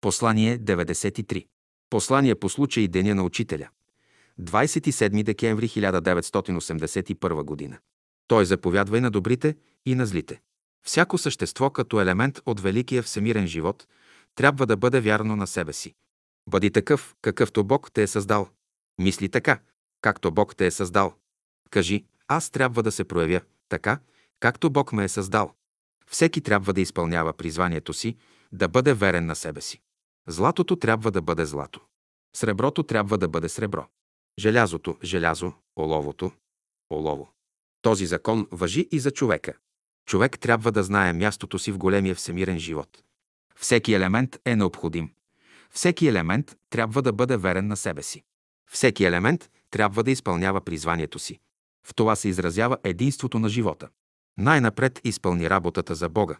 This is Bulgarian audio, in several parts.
Послание 93. Послание по случай Деня на Учителя. 27 декември 1981 година. Той заповядва и на добрите, и на злите. Всяко същество като елемент от великия всемирен живот трябва да бъде вярно на себе си. Бъди такъв, какъвто Бог те е създал. Мисли така, както Бог те е създал. Кажи, аз трябва да се проявя така, както Бог ме е създал. Всеки трябва да изпълнява призванието си, да бъде верен на себе си. Златото трябва да бъде злато. Среброто трябва да бъде сребро. Желязото – желязо, оловото – олово. Този закон въжи и за човека. Човек трябва да знае мястото си в големия всемирен живот. Всеки елемент е необходим. Всеки елемент трябва да бъде верен на себе си. Всеки елемент трябва да изпълнява призванието си. В това се изразява единството на живота. Най-напред изпълни работата за Бога.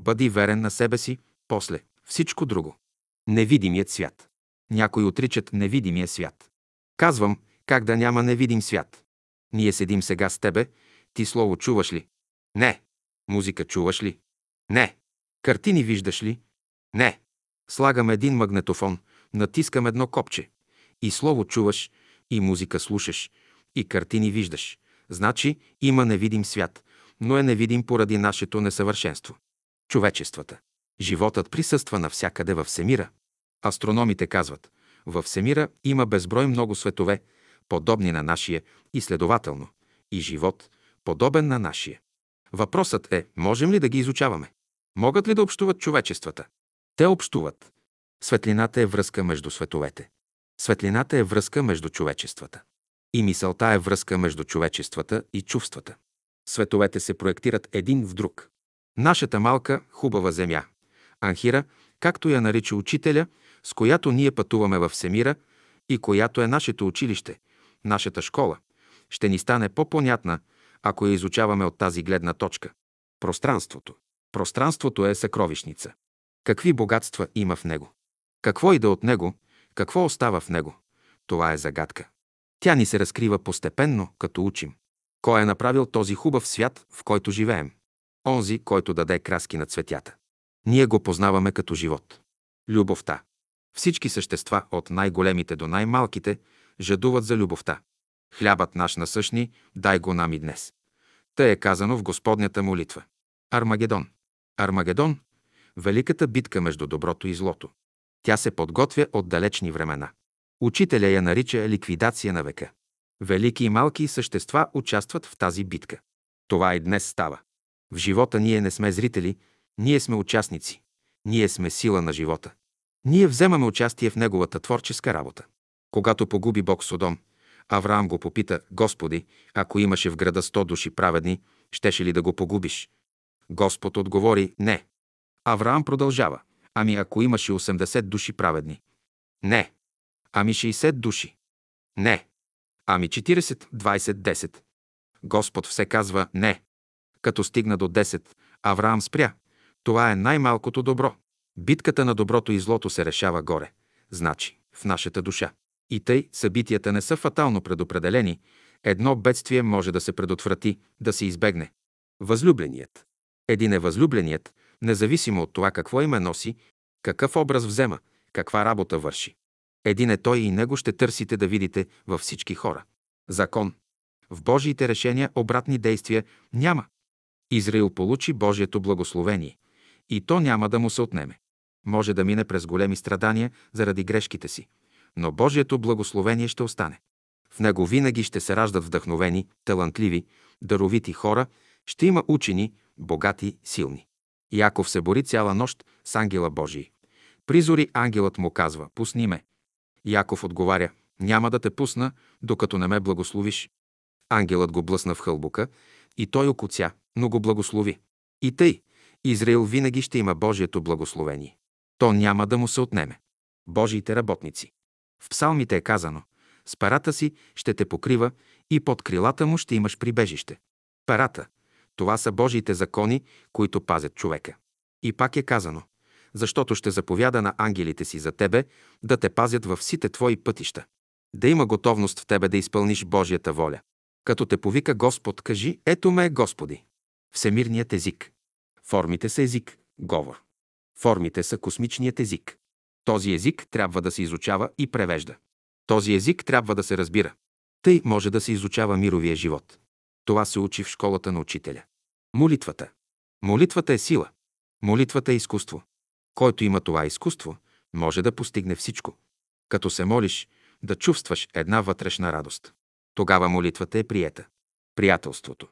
Бъди верен на себе си, после всичко друго. Невидимият свят. Някои отричат невидимия свят. Казвам, как да няма невидим свят. Ние седим сега с тебе, ти слово чуваш ли? Не. Музика чуваш ли? Не. Картини виждаш ли? Не. Слагам един магнетофон, натискам едно копче. И слово чуваш, и музика слушаш, и картини виждаш. Значи има невидим свят, но е невидим поради нашето несъвършенство. Човечествата. Животът присъства навсякъде във Всемира. Астрономите казват, във Всемира има безброй много светове, подобни на нашия и следователно, и живот, подобен на нашия. Въпросът е, можем ли да ги изучаваме? Могат ли да общуват човечествата? Те общуват. Светлината е връзка между световете. Светлината е връзка между човечествата. И мисълта е връзка между човечествата и чувствата. Световете се проектират един в друг. Нашата малка, хубава земя, Анхира, както я нарича учителя, с която ние пътуваме в Всемира и която е нашето училище, нашата школа, ще ни стане по-понятна, ако я изучаваме от тази гледна точка. Пространството. Пространството е съкровищница. Какви богатства има в него? Какво иде от него? Какво остава в него? Това е загадка. Тя ни се разкрива постепенно, като учим. Кой е направил този хубав свят, в който живеем? Онзи, който даде краски на цветята. Ние го познаваме като живот. Любовта. Всички същества, от най-големите до най-малките, жадуват за любовта. Хлябът наш насъщни, дай го нам и днес. Тъй е казано в Господнята молитва. Армагедон. Армагедон – великата битка между доброто и злото. Тя се подготвя от далечни времена. Учителя я нарича ликвидация на века. Велики и малки същества участват в тази битка. Това и днес става. В живота ние не сме зрители, ние сме участници. Ние сме сила на живота. Ние вземаме участие в неговата творческа работа. Когато погуби Бог Содом, Авраам го попита, Господи, ако имаше в града 100 души праведни, щеше ли да го погубиш? Господ отговори, не. Авраам продължава, ами ако имаше 80 души праведни? Не. Ами 60 души? Не. Ами 40, 20, 10. Господ все казва не. Като стигна до 10, Авраам спря. Това е най-малкото добро. Битката на доброто и злото се решава горе, значи в нашата душа. И тъй събитията не са фатално предопределени, едно бедствие може да се предотврати, да се избегне. Възлюбленият. Един е възлюбленият, независимо от това какво име носи, какъв образ взема, каква работа върши. Един е той и него ще търсите да видите във всички хора. Закон. В Божиите решения обратни действия няма. Израил получи Божието благословение и то няма да му се отнеме. Може да мине през големи страдания заради грешките си, но Божието благословение ще остане. В него винаги ще се раждат вдъхновени, талантливи, даровити хора, ще има учени, богати, силни. Яков се бори цяла нощ с ангела Божий. Призори ангелът му казва, пусни ме. Яков отговаря, няма да те пусна, докато не ме благословиш. Ангелът го блъсна в хълбука и той окоця, но го благослови. И тъй, Израил винаги ще има Божието благословение. То няма да му се отнеме. Божиите работници. В псалмите е казано «С парата си ще те покрива и под крилата му ще имаш прибежище». Парата – това са Божиите закони, които пазят човека. И пак е казано «Защото ще заповяда на ангелите си за тебе да те пазят във всите твои пътища». Да има готовност в тебе да изпълниш Божията воля. Като те повика Господ, кажи «Ето ме, Господи». Всемирният език. Формите са език, говор. Формите са космичният език. Този език трябва да се изучава и превежда. Този език трябва да се разбира. Тъй може да се изучава мировия живот. Това се учи в школата на учителя. Молитвата. Молитвата е сила. Молитвата е изкуство. Който има това изкуство, може да постигне всичко. Като се молиш, да чувстваш една вътрешна радост. Тогава молитвата е приета. Приятелството.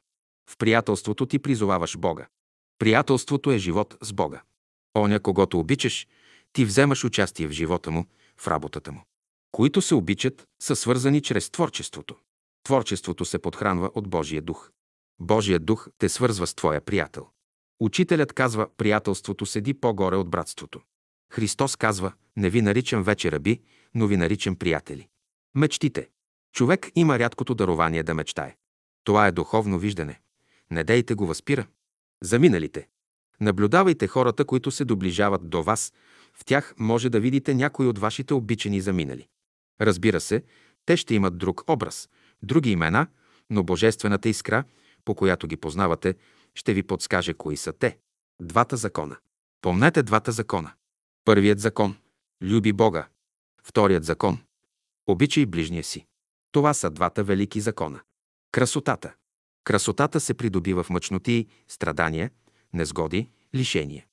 В приятелството ти призоваваш Бога. Приятелството е живот с Бога. Оня, когато обичаш, ти вземаш участие в живота му, в работата му. Които се обичат, са свързани чрез творчеството. Творчеството се подхранва от Божия дух. Божия дух те свързва с твоя приятел. Учителят казва, приятелството седи по-горе от братството. Христос казва, не ви наричам вече раби, но ви наричам приятели. Мечтите. Човек има рядкото дарование да мечтае. Това е духовно виждане. Не дейте го възпира. Заминалите. Наблюдавайте хората, които се доближават до вас. В тях може да видите някои от вашите обичани заминали. Разбира се, те ще имат друг образ, други имена, но божествената искра, по която ги познавате, ще ви подскаже кои са те. Двата закона. Помнете двата закона. Първият закон – люби Бога. Вторият закон – обичай ближния си. Това са двата велики закона. Красотата. Красотата се придобива в мъчноти, страдания, незгоди, лишения.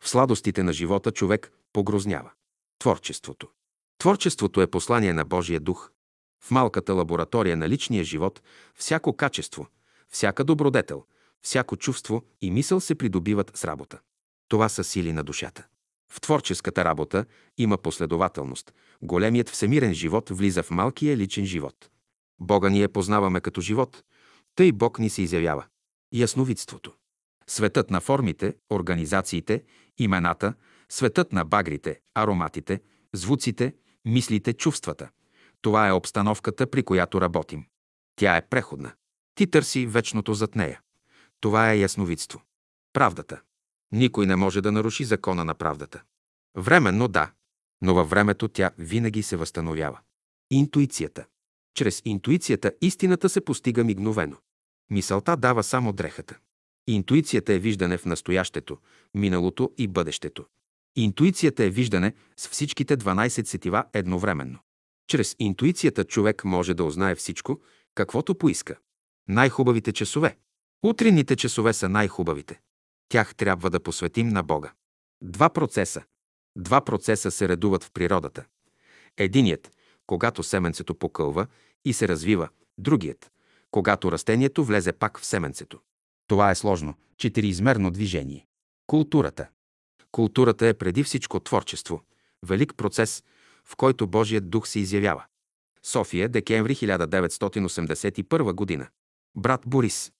В сладостите на живота човек погрознява. Творчеството. Творчеството е послание на Божия дух. В малката лаборатория на личния живот всяко качество, всяка добродетел, всяко чувство и мисъл се придобиват с работа. Това са сили на душата. В творческата работа има последователност. Големият всемирен живот влиза в малкия личен живот. Бога ние познаваме като живот, тъй Бог ни се изявява. Ясновидството. Светът на формите, организациите, имената, светът на багрите, ароматите, звуците, мислите, чувствата. Това е обстановката, при която работим. Тя е преходна. Ти търси вечното зад нея. Това е ясновидство. Правдата. Никой не може да наруши закона на правдата. Временно да, но във времето тя винаги се възстановява. Интуицията. Чрез интуицията истината се постига мигновено. Мисълта дава само дрехата. Интуицията е виждане в настоящето, миналото и бъдещето. Интуицията е виждане с всичките 12 сетива едновременно. Чрез интуицията човек може да узнае всичко, каквото поиска. Най-хубавите часове. Утринните часове са най-хубавите. Тях трябва да посветим на Бога. Два процеса. Два процеса се редуват в природата. Единият, когато семенцето покълва и се развива, другият, когато растението влезе пак в семенцето. Това е сложно, четириизмерно движение. Културата. Културата е преди всичко творчество, велик процес, в който Божият дух се изявява. София, декември 1981 година. Брат Борис.